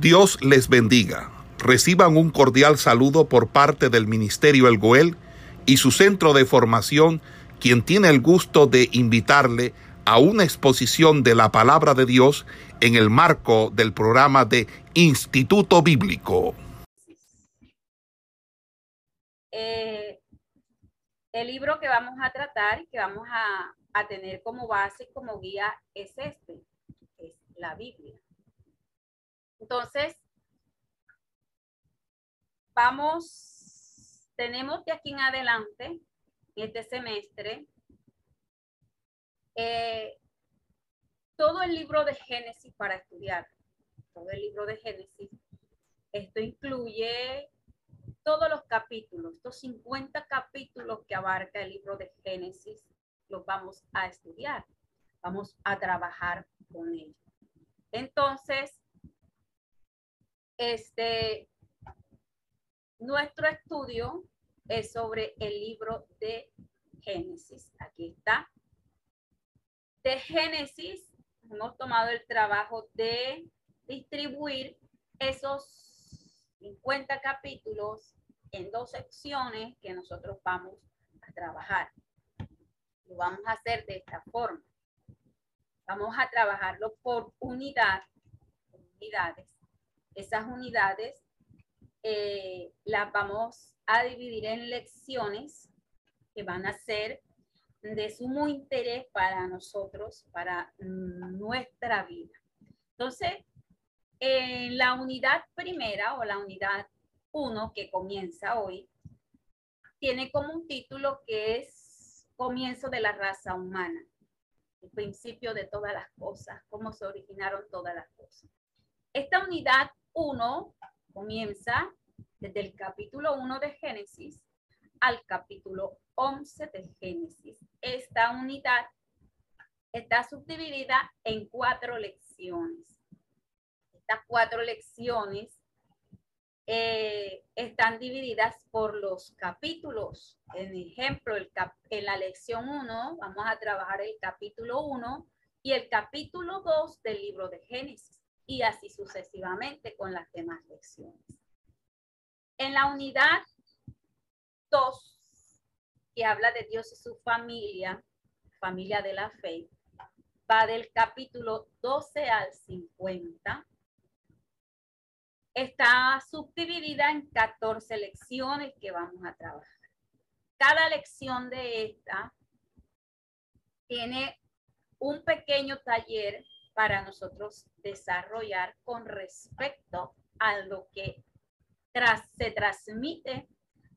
Dios les bendiga. Reciban un cordial saludo por parte del Ministerio El Goel y su centro de formación, quien tiene el gusto de invitarle a una exposición de la palabra de Dios en el marco del programa de Instituto Bíblico. Eh, el libro que vamos a tratar y que vamos a, a tener como base como guía es este, es la Biblia. Entonces, vamos, tenemos de aquí en adelante, este semestre, eh, todo el libro de Génesis para estudiar, todo el libro de Génesis. Esto incluye todos los capítulos, estos 50 capítulos que abarca el libro de Génesis, los vamos a estudiar, vamos a trabajar con ellos. Entonces, este, nuestro estudio es sobre el libro de Génesis. Aquí está. De Génesis hemos tomado el trabajo de distribuir esos 50 capítulos en dos secciones que nosotros vamos a trabajar. Lo vamos a hacer de esta forma. Vamos a trabajarlo por unidad, unidades esas unidades eh, las vamos a dividir en lecciones que van a ser de sumo interés para nosotros, para nuestra vida. Entonces, en la unidad primera o la unidad 1 que comienza hoy, tiene como un título que es Comienzo de la raza humana, el principio de todas las cosas, cómo se originaron todas las cosas. Esta unidad 1 comienza desde el capítulo 1 de Génesis al capítulo 11 de Génesis. Esta unidad está subdividida en cuatro lecciones. Estas cuatro lecciones eh, están divididas por los capítulos. En ejemplo, en la lección 1 vamos a trabajar el capítulo 1 y el capítulo 2 del libro de Génesis y así sucesivamente con las demás lecciones. En la unidad 2, que habla de Dios y su familia, familia de la fe, va del capítulo 12 al 50. Está subdividida en 14 lecciones que vamos a trabajar. Cada lección de esta tiene un pequeño taller para nosotros desarrollar con respecto a lo que se transmite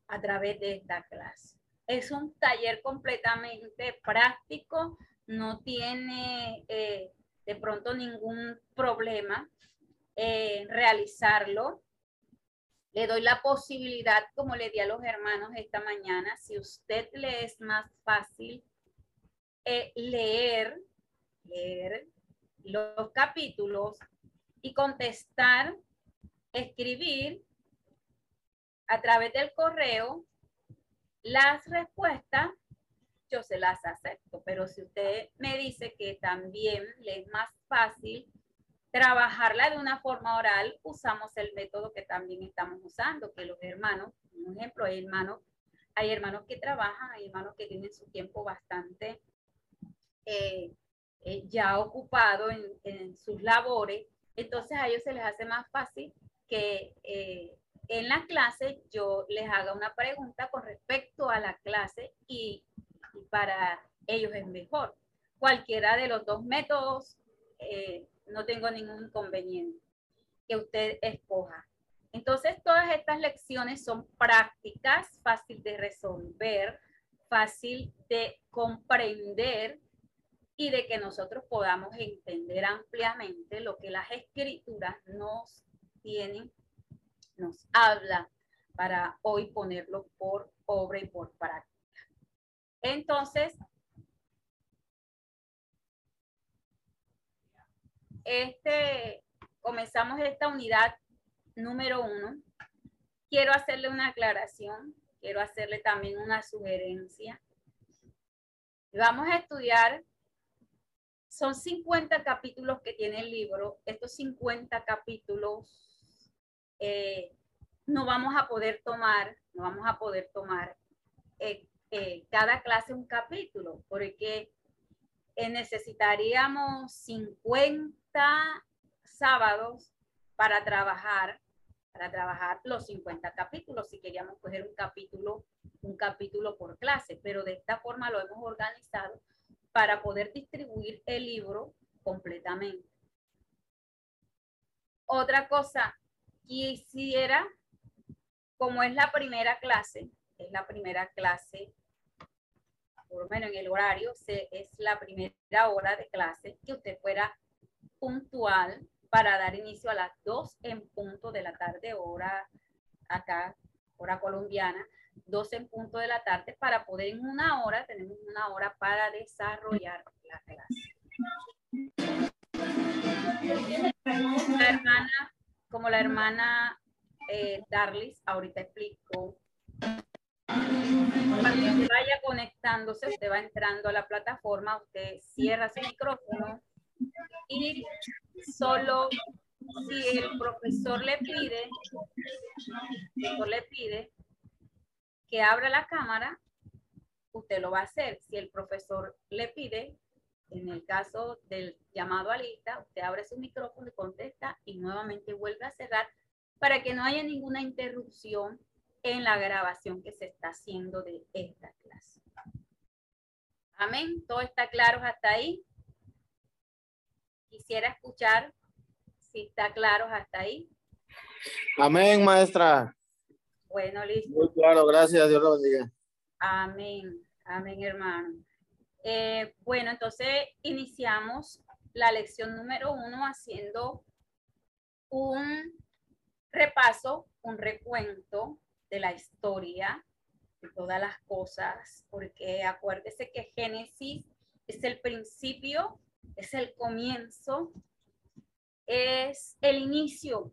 a través de esta clase. Es un taller completamente práctico, no tiene eh, de pronto ningún problema en realizarlo. Le doy la posibilidad, como le di a los hermanos esta mañana, si usted le es más fácil eh, leer, leer los capítulos y contestar, escribir a través del correo las respuestas, yo se las acepto. Pero si usted me dice que también le es más fácil trabajarla de una forma oral, usamos el método que también estamos usando, que los hermanos, un ejemplo, hay hermanos, hay hermanos que trabajan, hay hermanos que tienen su tiempo bastante eh, eh, ya ocupado en, sus labores, entonces a ellos se les hace más fácil que eh, en la clase yo les haga una pregunta con respecto a la clase y, para ellos es mejor. Cualquiera de los dos métodos, eh, no tengo ningún inconveniente que usted escoja. Entonces, todas estas lecciones son prácticas, fácil de resolver, fácil de comprender y de que nosotros podamos entender ampliamente lo que las escrituras nos tienen, nos habla para hoy ponerlo por obra y por práctica. Entonces, este, comenzamos esta unidad número uno. Quiero hacerle una aclaración, quiero hacerle también una sugerencia. Vamos a estudiar son 50 capítulos que tiene el libro. Estos 50 capítulos eh, no vamos a poder tomar, no vamos a poder tomar eh, eh, cada clase un capítulo, porque necesitaríamos 50 sábados para trabajar, para trabajar los 50 capítulos, si queríamos coger un capítulo, un capítulo por clase, pero de esta forma lo hemos organizado para poder distribuir el libro completamente. Otra cosa, quisiera, como es la primera clase, es la primera clase, por lo menos en el horario, es la primera hora de clase, que usted fuera puntual para dar inicio a las 2 en punto de la tarde, hora acá, hora colombiana, 2 en punto de la tarde, para poder en una hora, tenemos una hora para desarrollar la clase. La hermana, como la hermana eh, Darlis ahorita explicó, cuando se vaya conectándose, usted va entrando a la plataforma, usted cierra su micrófono y solo si el profesor le pide, el le pide que abra la cámara, usted lo va a hacer. Si el profesor le pide, en el caso del llamado a lista, usted abre su micrófono y contesta y nuevamente vuelve a cerrar para que no haya ninguna interrupción en la grabación que se está haciendo de esta clase. Amén. ¿Todo está claro hasta ahí? Quisiera escuchar si está claro hasta ahí. Amén, maestra. Bueno, listo. Muy claro, gracias, Dios lo bendiga. Amén, amén, hermano. Eh, bueno, entonces iniciamos la lección número uno haciendo un repaso, un recuento de la historia, de todas las cosas, porque acuérdese que Génesis es el principio, es el comienzo, es el inicio,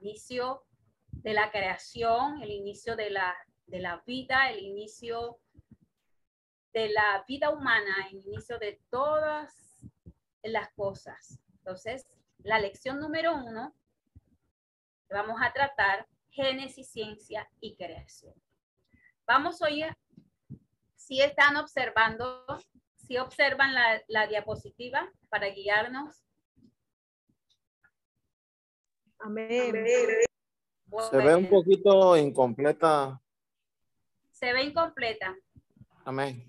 inicio de la creación, el inicio de la, de la vida, el inicio de la vida humana, el inicio de todas las cosas. Entonces, la lección número uno, vamos a tratar Génesis, ciencia y creación. Vamos hoy, si están observando, si observan la, la diapositiva para guiarnos. Amén. Se ve un poquito incompleta. Se ve incompleta. Amén.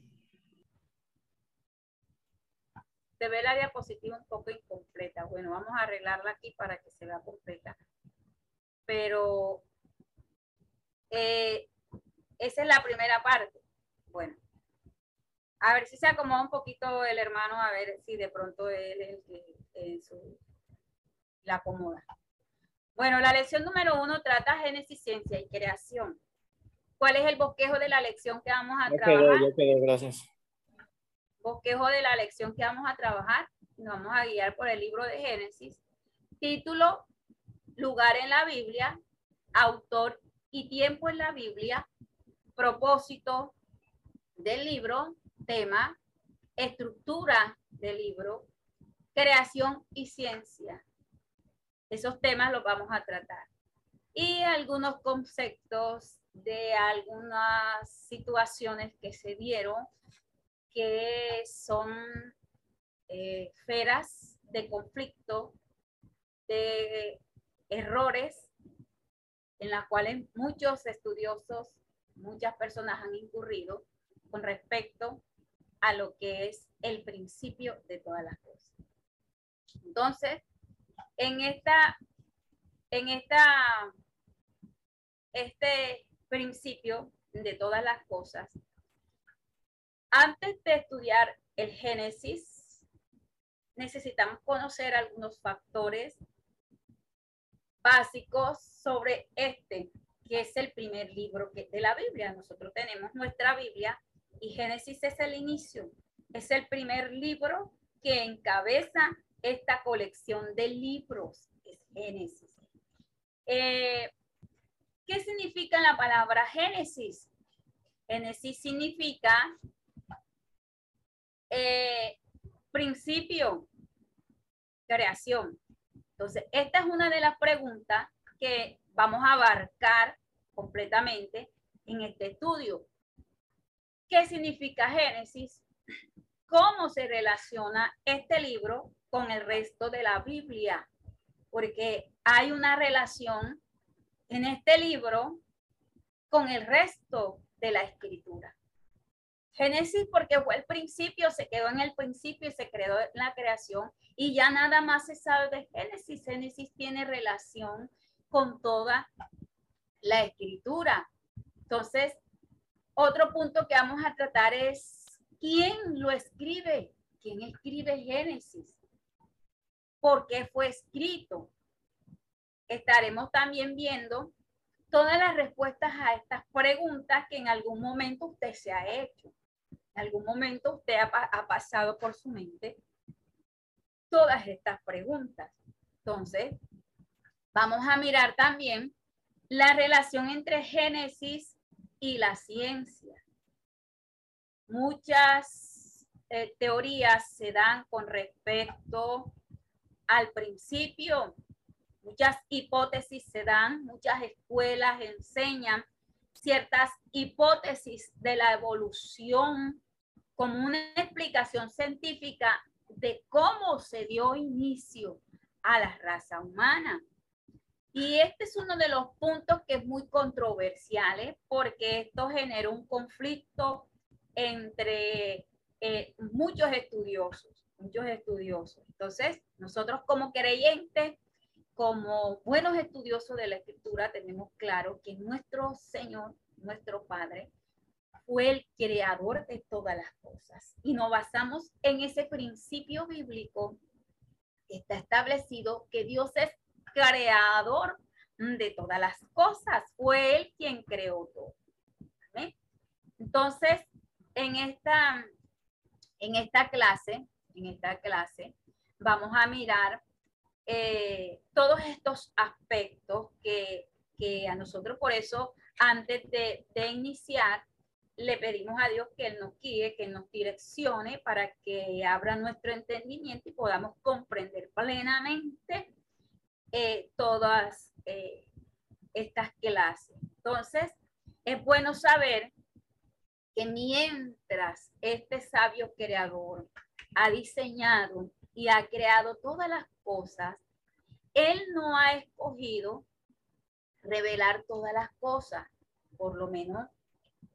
Se ve la diapositiva un poco incompleta. Bueno, vamos a arreglarla aquí para que se vea completa. Pero eh, esa es la primera parte. Bueno, a ver si se acomoda un poquito el hermano, a ver si de pronto él es el que la acomoda. Bueno, la lección número uno trata Génesis, ciencia y creación. ¿Cuál es el bosquejo de la lección que vamos a trabajar? gracias. Bosquejo de la lección que vamos a trabajar. Nos vamos a guiar por el libro de Génesis. Título, lugar en la Biblia, autor y tiempo en la Biblia, propósito del libro, tema, estructura del libro, creación y ciencia. Esos temas los vamos a tratar. Y algunos conceptos de algunas situaciones que se dieron que son eh, de conflicto, de errores en las cuales muchos estudiosos, muchas personas han incurrido con respecto a lo que es el principio de todas las cosas. Entonces, en esta, en esta, este principio de todas las cosas, antes de estudiar el Génesis, necesitamos conocer algunos factores básicos sobre este, que es el primer libro de la Biblia. Nosotros tenemos nuestra Biblia y Génesis es el inicio, es el primer libro que encabeza esta colección de libros, es Génesis. Eh, ¿Qué significa la palabra Génesis? Génesis significa eh, principio, creación. Entonces, esta es una de las preguntas que vamos a abarcar completamente en este estudio. ¿Qué significa Génesis? ¿Cómo se relaciona este libro con el resto de la Biblia? Porque hay una relación en este libro con el resto de la escritura. Génesis porque fue el principio, se quedó en el principio y se creó en la creación y ya nada más se sabe de Génesis. Génesis tiene relación con toda la escritura. Entonces, otro punto que vamos a tratar es quién lo escribe, quién escribe Génesis, por qué fue escrito. Estaremos también viendo todas las respuestas a estas preguntas que en algún momento usted se ha hecho algún momento usted ha, pasado por su mente todas estas preguntas. Entonces, vamos a mirar también la relación entre Génesis y la ciencia. Muchas eh, teorías se dan con respecto al principio, muchas hipótesis se dan, muchas escuelas enseñan ciertas hipótesis de la evolución como una explicación científica de cómo se dio inicio a la raza humana. Y este es uno de los puntos que es muy controversial porque esto genera un conflicto entre eh, muchos estudiosos, muchos estudiosos. Entonces, nosotros como creyentes, como buenos estudiosos de la escritura, tenemos claro que nuestro Señor, nuestro Padre, fue el creador de todas las cosas. Y nos basamos en ese principio bíblico que está establecido que Dios es creador de todas las cosas. Fue Él quien creó todo. Entonces, en esta, en esta clase, en esta clase, vamos a mirar eh, todos estos aspectos que, que, a nosotros por eso, antes de, iniciar, le pedimos a Dios que Él nos guíe, que nos direccione para que abra nuestro entendimiento y podamos comprender plenamente eh, todas eh, estas clases. Entonces, es bueno saber que mientras este sabio creador ha diseñado y ha creado todas las cosas, Él no ha escogido revelar todas las cosas, por lo menos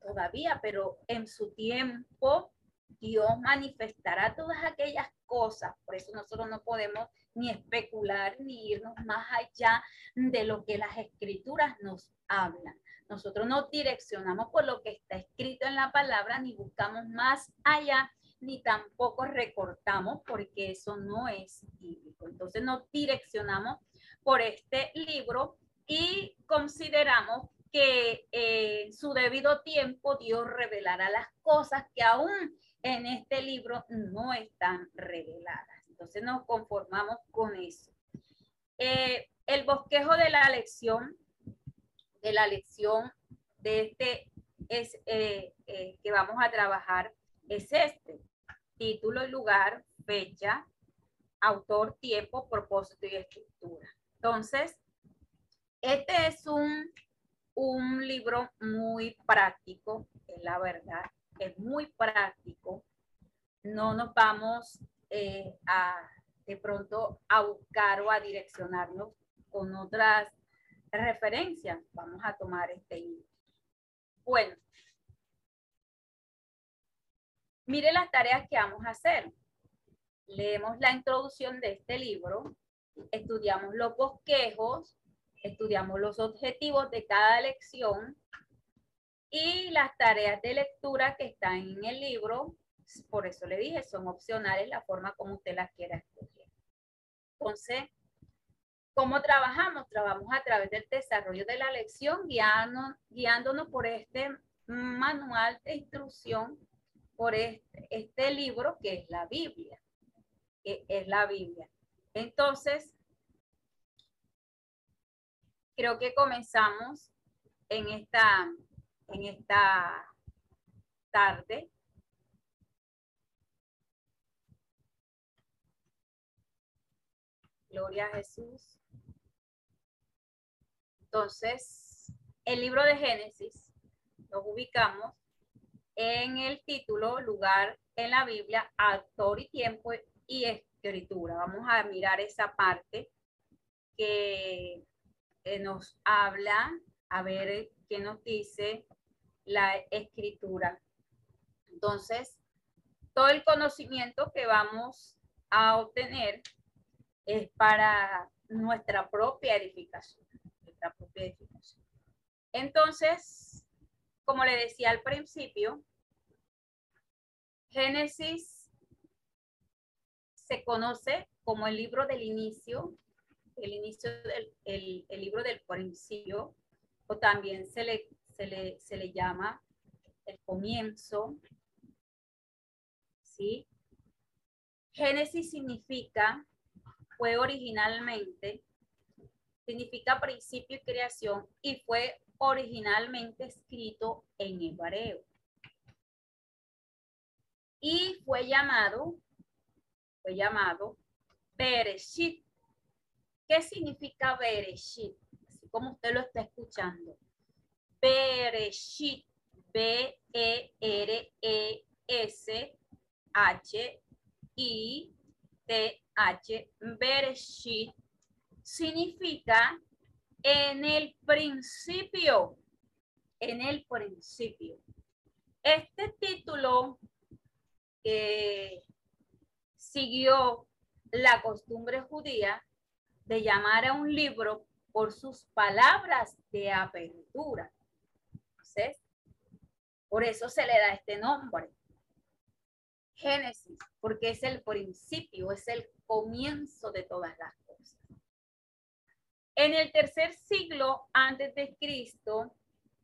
todavía, pero en su tiempo Dios manifestará todas aquellas cosas. Por eso nosotros no podemos ni especular ni irnos más allá de lo que las escrituras nos hablan. Nosotros no direccionamos por lo que está escrito en la palabra, ni buscamos más allá, ni tampoco recortamos, porque eso no es bíblico. Entonces nos direccionamos por este libro y consideramos que en su debido tiempo Dios revelará las cosas que aún en este libro no están reveladas. Entonces nos conformamos con eso. Eh, el bosquejo de la lección, de la lección de este es eh, eh, que vamos a trabajar es este. Título y lugar, fecha, autor, tiempo, propósito y estructura. Entonces, este es un un libro muy práctico, es la verdad, es muy práctico. No nos vamos eh, a de pronto a buscar o a direccionarnos con otras referencias. Vamos a tomar este libro. Bueno, mire las tareas que vamos a hacer. Leemos la introducción de este libro, estudiamos los bosquejos, estudiamos los objetivos de cada lección y las tareas de lectura que están en el libro, por eso le dije, son opcionales la forma como usted las quiera escoger. Entonces, ¿cómo trabajamos? Trabajamos a través del desarrollo de la lección, guiándonos, guiándonos por este manual de instrucción, por este, este libro que es la Biblia, que es la Biblia. Entonces, creo que comenzamos en esta, en esta tarde. Gloria a Jesús. Entonces, el libro de Génesis nos ubicamos en el título, lugar en la Biblia, autor y tiempo y escritura. Vamos a mirar esa parte que nos habla, a ver qué nos dice la escritura. Entonces, todo el conocimiento que vamos a obtener es para nuestra propia edificación, nuestra propia edificación. Entonces, como le decía al principio, Génesis se conoce como el libro del inicio, el inicio del el, libro del principio, o también se le, se le, se le llama el comienzo. ¿Sí? Génesis significa, fue originalmente, significa principio y creación y fue originalmente escrito en hebreo. Y fue llamado, fue llamado Bereshit. ¿Qué significa Bereshit? Así como usted lo está escuchando. Bereshit, B-E-R-E-S-H-I-T-H, Bereshit, significa en el principio, en el principio. Este título siguió la costumbre judía de llamar a un libro por sus palabras de apertura. Entonces, por eso se le da este nombre. Génesis, porque es el principio, es el comienzo de todas las en el tercer siglo antes de Cristo,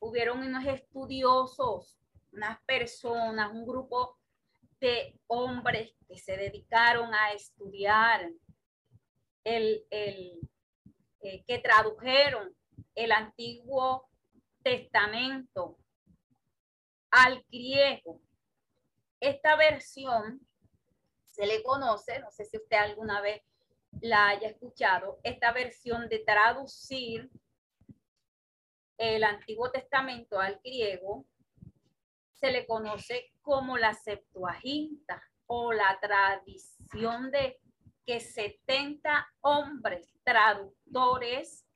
hubieron unos estudiosos, unas personas, un grupo de hombres que se dedicaron a estudiar el, el eh, que tradujeron el Antiguo Testamento al griego. Esta versión se le conoce, no sé si usted alguna vez la haya escuchado, esta versión de traducir el Antiguo Testamento al griego se le conoce como la Septuaginta o la tradición de que 70 hombres traductores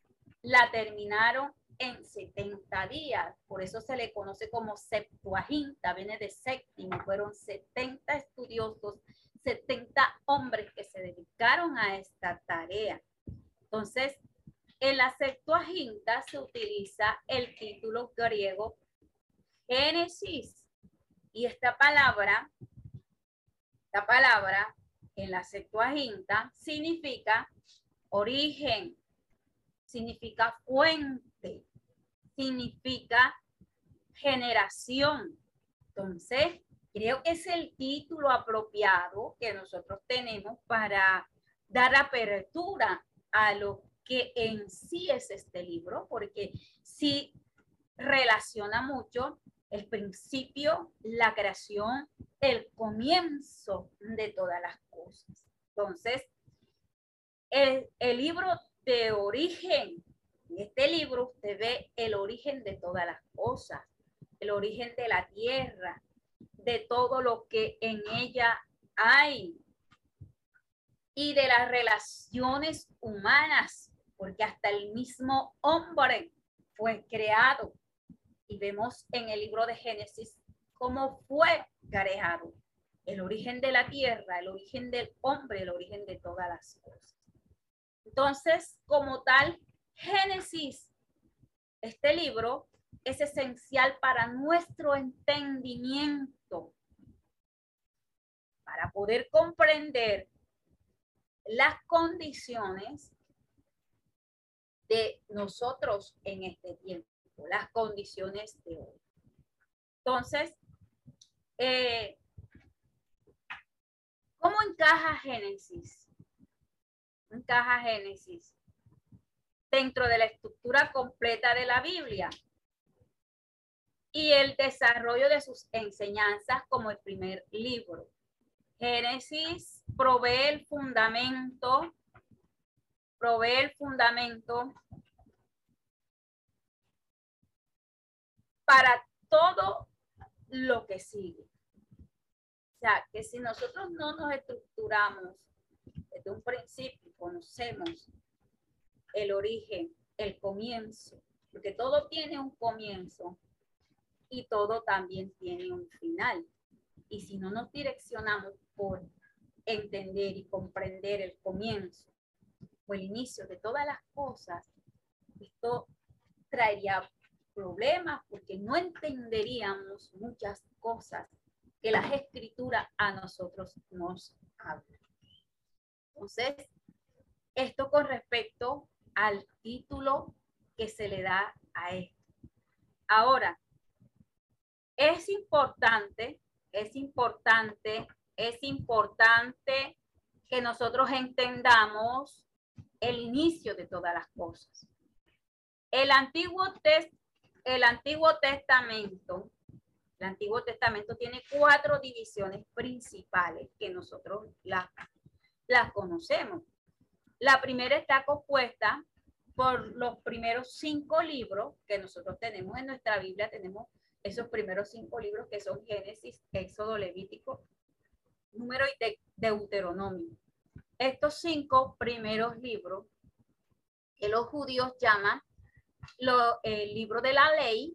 la terminaron en 70 días. Por eso se le conoce como Septuaginta, viene de séptimo. Fueron 70 estudiosos 70 hombres que se dedicaron a esta tarea. Entonces, en la Septuaginta se utiliza el título griego Génesis. Y esta palabra, esta palabra en la Septuaginta significa origen, significa fuente, significa generación. Entonces, Creo que es el título apropiado que nosotros tenemos para dar apertura a lo que en sí es este libro, porque sí relaciona mucho el principio, la creación, el comienzo de todas las cosas. Entonces, el, libro de origen, en este libro usted ve el origen de todas las cosas, el origen de la tierra, de todo lo que en ella hay y de las relaciones humanas, porque hasta el mismo hombre fue creado. Y vemos en el libro de Génesis cómo fue creado el origen de la tierra, el origen del hombre, el origen de todas las cosas. Entonces, como tal, Génesis, este libro es esencial para nuestro entendimiento, para poder comprender las condiciones de nosotros en este tiempo, las condiciones de hoy. Entonces, eh, ¿cómo encaja Génesis? Encaja Génesis dentro de la estructura completa de la Biblia y el desarrollo de sus enseñanzas como el primer libro. Génesis provee el fundamento, provee el fundamento para todo lo que sigue. O sea, que si nosotros no nos estructuramos desde un principio, conocemos el origen, el comienzo, porque todo tiene un comienzo y todo también tiene un final. Y si no nos direccionamos por entender y comprender el comienzo o el inicio de todas las cosas, esto traería problemas porque no entenderíamos muchas cosas que las escrituras a nosotros nos hablan. Entonces, esto con respecto al título que se le da a esto. Ahora, es importante, es importante, es importante que nosotros entendamos el inicio de todas las cosas. El Antiguo, el Antiguo Testamento, el Antiguo Testamento tiene cuatro divisiones principales que nosotros las, las conocemos. La primera está compuesta por los primeros cinco libros que nosotros tenemos en nuestra Biblia. Tenemos esos primeros cinco libros que son Génesis, Éxodo, Levítico, Número y Deuteronomio. Estos cinco primeros libros que los judíos llaman el libro de la ley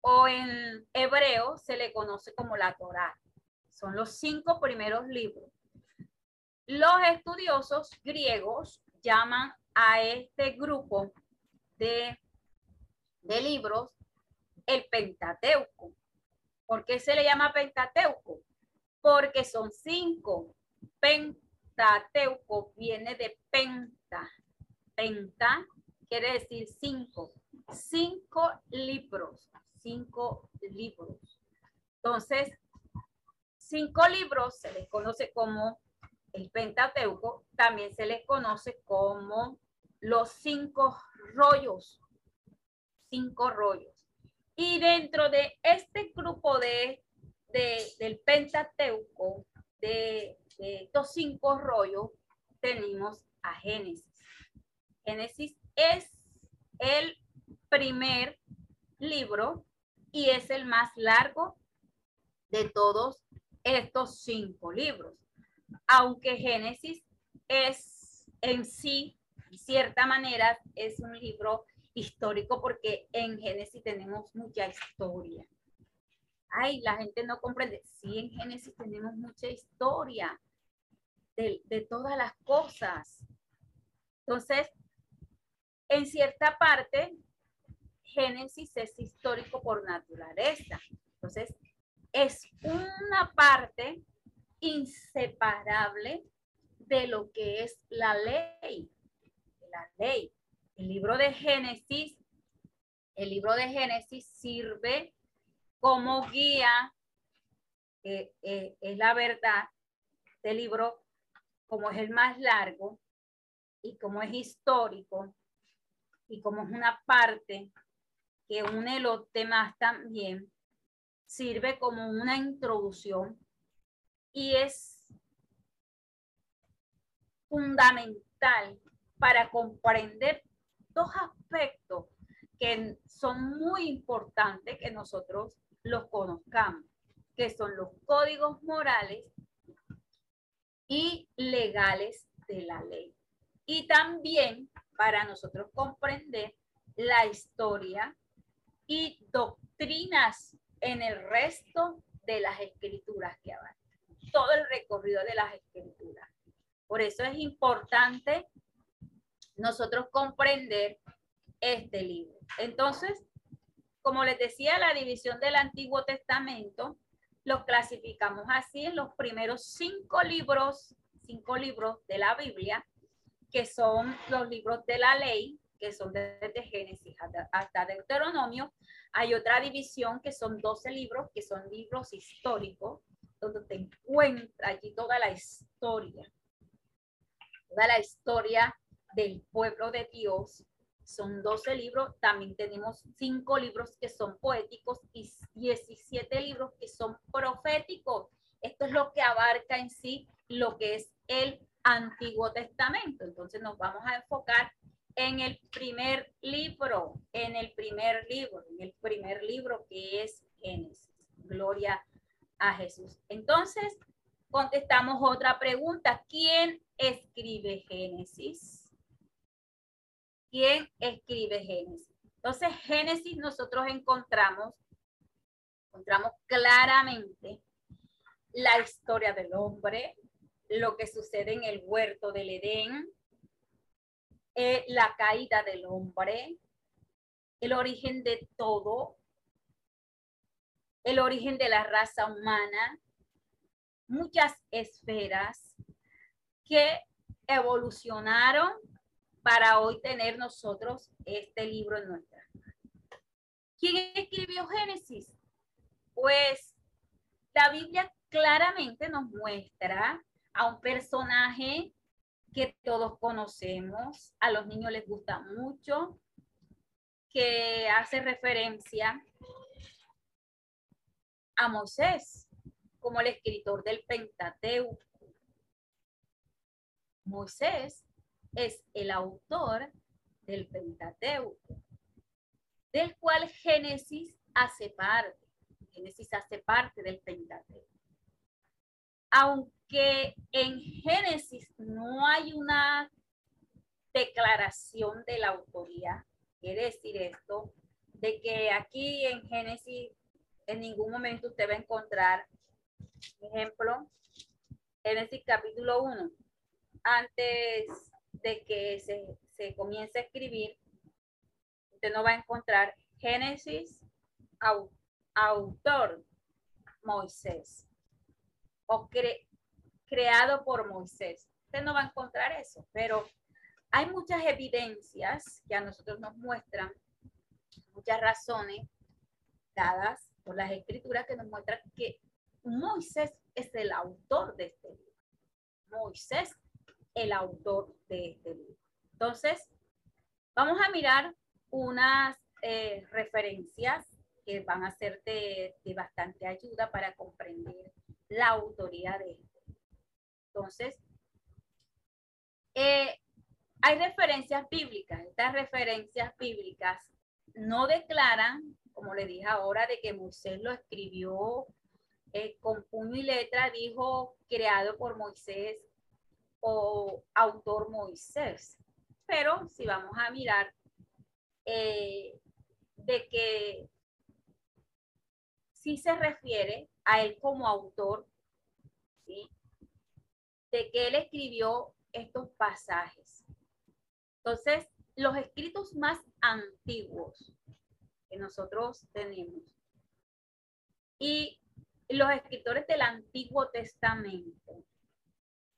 o en hebreo se le conoce como la Torá. Son los cinco primeros libros. Los estudiosos griegos llaman a este grupo de, de libros el Pentateuco. ¿Por qué se le llama Pentateuco? Porque son cinco. Pentateuco viene de penta. Penta quiere decir cinco. Cinco libros. Cinco libros. Entonces, cinco libros se les conoce como el Pentateuco. También se les conoce como los cinco rollos. Cinco rollos. Y dentro de este grupo de, del Pentateuco, de, de estos cinco rollos, tenemos a Génesis. Génesis es el primer libro y es el más largo de todos estos cinco libros. Aunque Génesis es en sí, de cierta manera, es un libro histórico porque en Génesis tenemos mucha historia. Ay, la gente no comprende. Sí, en Génesis tenemos mucha historia de, de todas las cosas. Entonces, en cierta parte, Génesis es histórico por naturaleza. Entonces, es una parte inseparable de lo que es la ley. La ley. El libro de Génesis, el libro de Génesis sirve como guía, eh, eh, es la verdad, este libro, como es el más largo y como es histórico y como es una parte que une los temas también, sirve como una introducción y es fundamental para comprender dos aspectos que son muy importantes que nosotros los conozcamos, que son los códigos morales y legales de la ley. Y también para nosotros comprender la historia y doctrinas en el resto de las escrituras que abarcan, todo el recorrido de las escrituras. Por eso es importante nosotros comprender este libro. Entonces, como les decía, la división del Antiguo Testamento los clasificamos así en los primeros cinco libros, cinco libros de la Biblia, que son los libros de la ley, que son desde Génesis hasta, Deuteronomio. Hay otra división que son 12 libros, que son libros históricos, donde te encuentra allí toda la historia, toda la historia del pueblo de Dios. Son 12 libros, también tenemos 5 libros que son poéticos y 17 libros que son proféticos. Esto es lo que abarca en sí lo que es el Antiguo Testamento. Entonces nos vamos a enfocar en el primer libro, en el primer libro, en el primer libro que es Génesis. Gloria a Jesús. Entonces, contestamos otra pregunta. ¿Quién escribe Génesis? ¿Quién escribe Génesis? Entonces, Génesis nosotros encontramos, encontramos claramente la historia del hombre, lo que sucede en el huerto del Edén, eh, la caída del hombre, el origen de todo, el origen de la raza humana, muchas esferas que evolucionaron para hoy tener nosotros este libro en nuestra ¿Quién escribió Génesis? Pues la Biblia claramente nos muestra a un personaje que todos conocemos, a los niños les gusta mucho, que hace referencia a Moisés como el escritor del Pentateuco. Moisés es el autor del Pentateuco, del cual Génesis hace parte. Génesis hace parte del Pentateuco. Aunque en Génesis no hay una declaración de la autoría, quiere decir esto, de que aquí en Génesis en ningún momento usted va a encontrar, ejemplo, Génesis capítulo 1, antes de que se, se comience a escribir, usted no va a encontrar Génesis, autor, Moisés, o creado por Moisés. Usted no va a encontrar eso, pero hay muchas evidencias que a nosotros nos muestran, muchas razones dadas por las escrituras que nos muestran que Moisés es el autor de este libro. Moisés, el autor de este libro. Entonces, vamos a mirar unas eh, referencias que van a ser de, bastante ayuda para comprender la autoría de esto. Entonces, eh, hay referencias bíblicas. Estas referencias bíblicas no declaran como le dije ahora, de que Moisés lo escribió eh, con puño y letra, dijo creado por Moisés o autor Moisés. Pero si vamos a mirar eh, de que sí se refiere a él como autor, de que él escribió estos pasajes. Entonces, los escritos más antiguos que nosotros tenemos. Y los escritores del Antiguo Testamento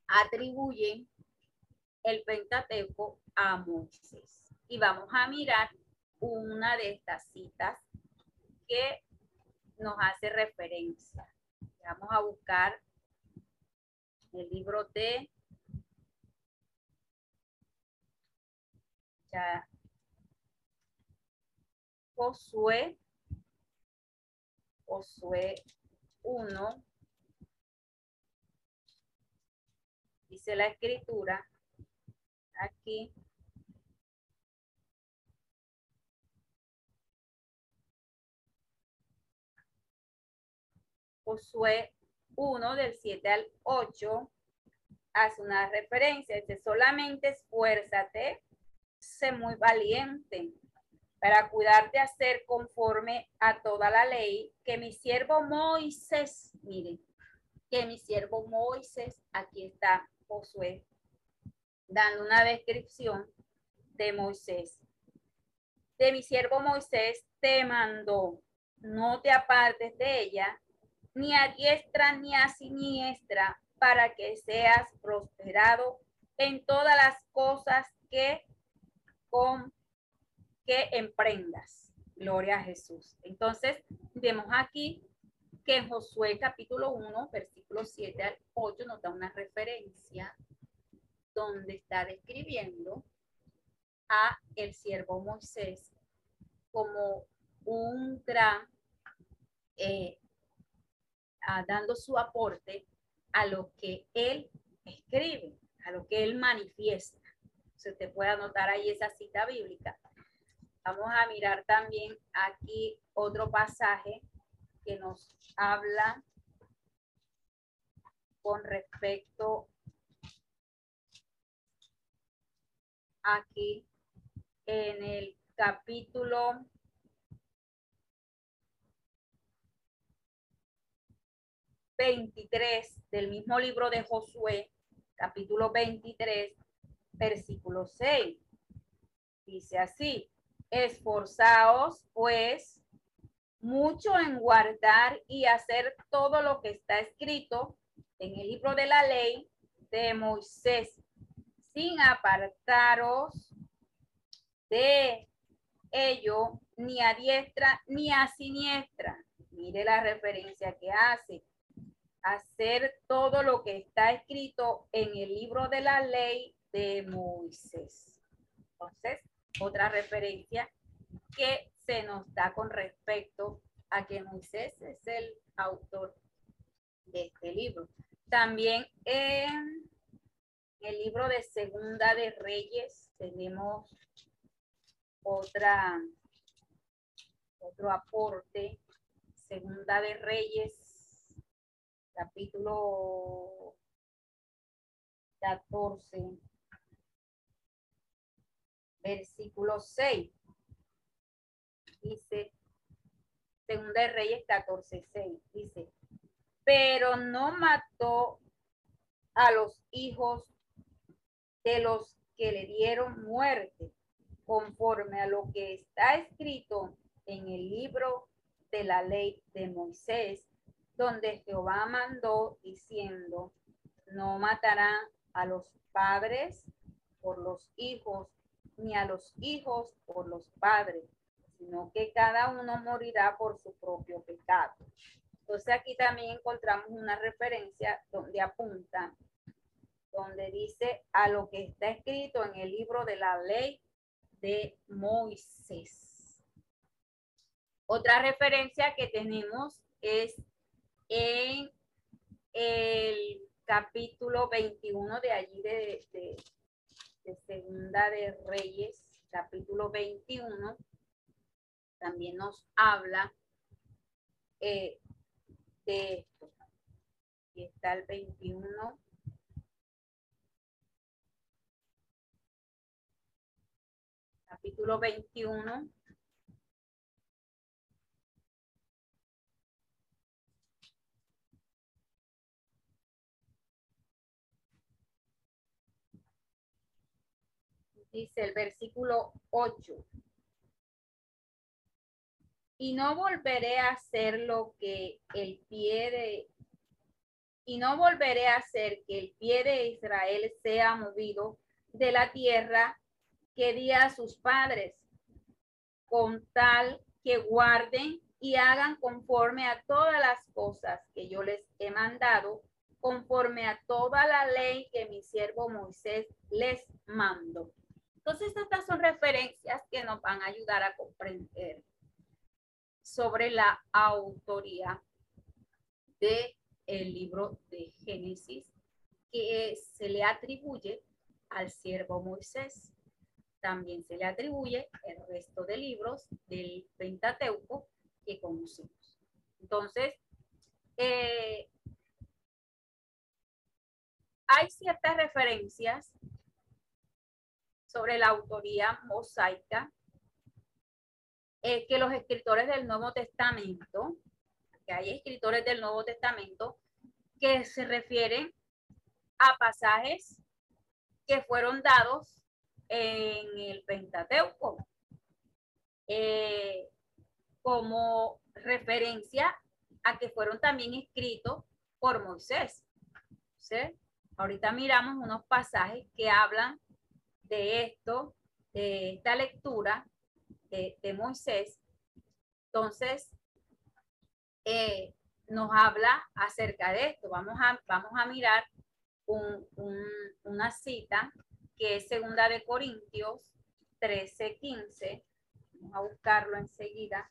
atribuyen el Pentateuco a Moisés. Y vamos a mirar una de estas citas que nos hace referencia. Vamos a buscar el libro de Josué, Josué 1, dice la escritura, aquí, Josué 1 del 7 al 8 hace una referencia, dice solamente esfuérzate, sé muy valiente para cuidarte a hacer conforme a toda la ley que mi siervo Moisés, miren, que mi siervo Moisés, aquí está Josué, dando una descripción de Moisés. De mi siervo Moisés te mandó, no te apartes de ella, ni a diestra ni a siniestra, para que seas prosperado en todas las cosas que con que emprendas. Gloria a Jesús. Entonces, vemos aquí que Josué capítulo 1, versículo 7 al 8 nos da una referencia donde está describiendo a el siervo Moisés como un gran, eh, dando su aporte a lo que él escribe, a lo que él manifiesta. Si usted puede anotar ahí esa cita bíblica. Vamos a mirar también aquí otro pasaje que nos habla con respecto aquí en el capítulo veintitrés del mismo libro de Josué, capítulo 23, versículo 6. Dice así, esforzaos pues mucho en guardar y hacer todo lo que está escrito en el libro de la ley de Moisés, sin apartaros de ello ni a diestra ni a siniestra. Mire la referencia que hace. Hacer todo lo que está escrito en el libro de la ley de Moisés. Entonces, otra referencia que se nos da con respecto a que Moisés es el autor de este libro. También en el libro de Segunda de Reyes tenemos otra, otro aporte. Segunda de Reyes, capítulo 14, versículo 6. Dice, Segunda de Reyes 14, 6. Dice, pero no mató a los hijos de los que le dieron muerte, conforme a lo que está escrito en el libro de la ley de Moisés, donde Jehová mandó diciendo, no matarán a los padres por los hijos, ni a los hijos por los padres, sino que cada uno morirá por su propio pecado. Entonces aquí también encontramos una referencia donde apunta, donde dice a lo que está escrito en el libro de la ley de Moisés. Otra referencia que tenemos es en el capítulo 21 de allí de, de, Segunda de Reyes, capítulo 21, también nos habla eh, de esto. Y está el 21. Capítulo 21. Dice el versículo 8 y no volveré a hacer lo que el pie de y no volveré a hacer que el pie de Israel sea movido de la tierra que di a sus padres, con tal que guarden y hagan conforme a todas las cosas que yo les he mandado, conforme a toda la ley que mi siervo Moisés les mandó. Entonces, estas son referencias que nos van a ayudar a comprender sobre la autoría de el libro de Génesis que se le atribuye al siervo Moisés. También se le atribuye el resto de libros del Pentateuco que conocemos. Entonces, eh, hay ciertas referencias sobre la autoría mosaica eh, que los escritores del Nuevo Testamento, que hay escritores del Nuevo Testamento que se refieren a pasajes que fueron dados en el Pentateuco eh, como referencia a que fueron también escritos por Moisés. Ahorita miramos unos pasajes que hablan de esto, de esta lectura de, Moisés. Entonces, eh, nos habla acerca de esto. Vamos a, vamos a mirar una cita que es segunda de Corintios 13, 15. Vamos a buscarlo enseguida.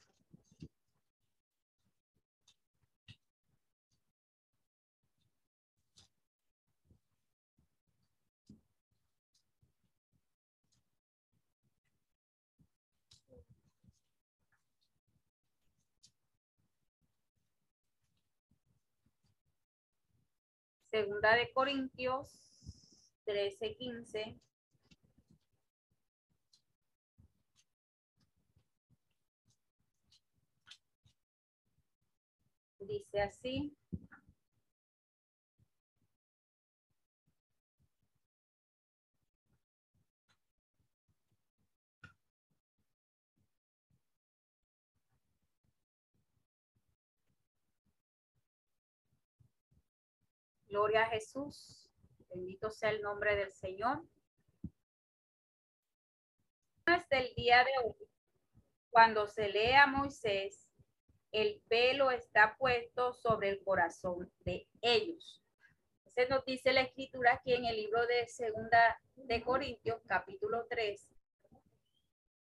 Segunda de Corintios 13, 15. Dice así. Gloria a Jesús. Bendito sea el nombre del Señor. Hasta el día de hoy, cuando se lee a Moisés, el pelo está puesto sobre el corazón de ellos. Se nos dice la escritura aquí en el libro de Segunda de Corintios, capítulo 3,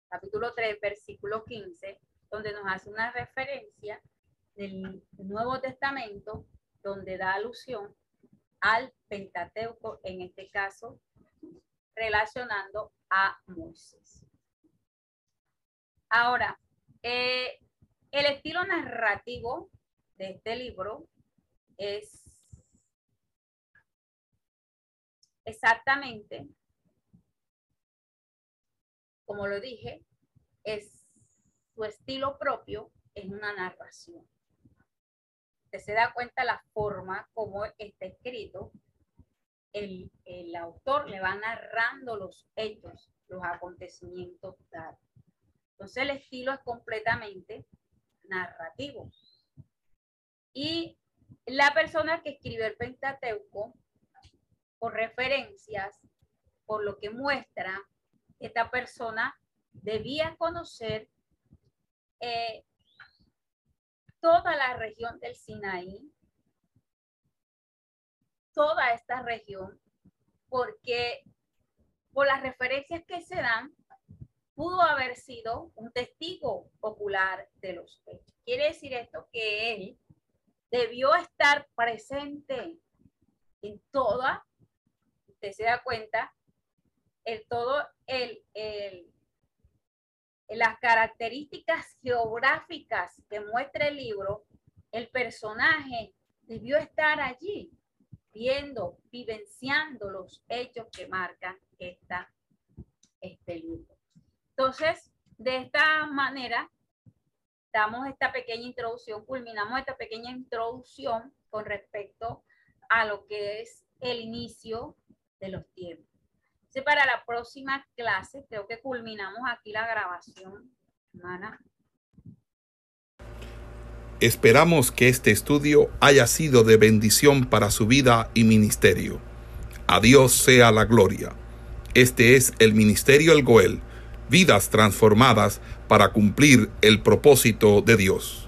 capítulo 3, versículo 15, donde nos hace una referencia del Nuevo Testamento, donde da alusión al Pentateuco, en este caso, relacionando a Moisés. Ahora, eh, el estilo narrativo de este libro es exactamente, como lo dije, es su estilo propio, es una narración se da cuenta la forma como está escrito, el, el autor le va narrando los hechos, los acontecimientos. Entonces el estilo es completamente narrativo. Y la persona que escribe el Pentateuco, por referencias, por lo que muestra, esta persona debía conocer eh, toda la región del Sinaí, toda esta región, porque por las referencias que se dan, pudo haber sido un testigo ocular de los hechos. Quiere decir esto que él debió estar presente en toda, usted se da cuenta, el todo el, el, las características geográficas que muestra el libro, el personaje debió estar allí, viendo, vivenciando los hechos que marcan esta, este libro. Entonces, de esta manera, damos esta pequeña introducción, culminamos esta pequeña introducción con respecto a lo que es el inicio de los tiempos para la próxima clase, creo que culminamos aquí la grabación, hermana. Esperamos que este estudio haya sido de bendición para su vida y ministerio. A Dios sea la gloria. Este es el Ministerio El Goel, vidas transformadas para cumplir el propósito de Dios.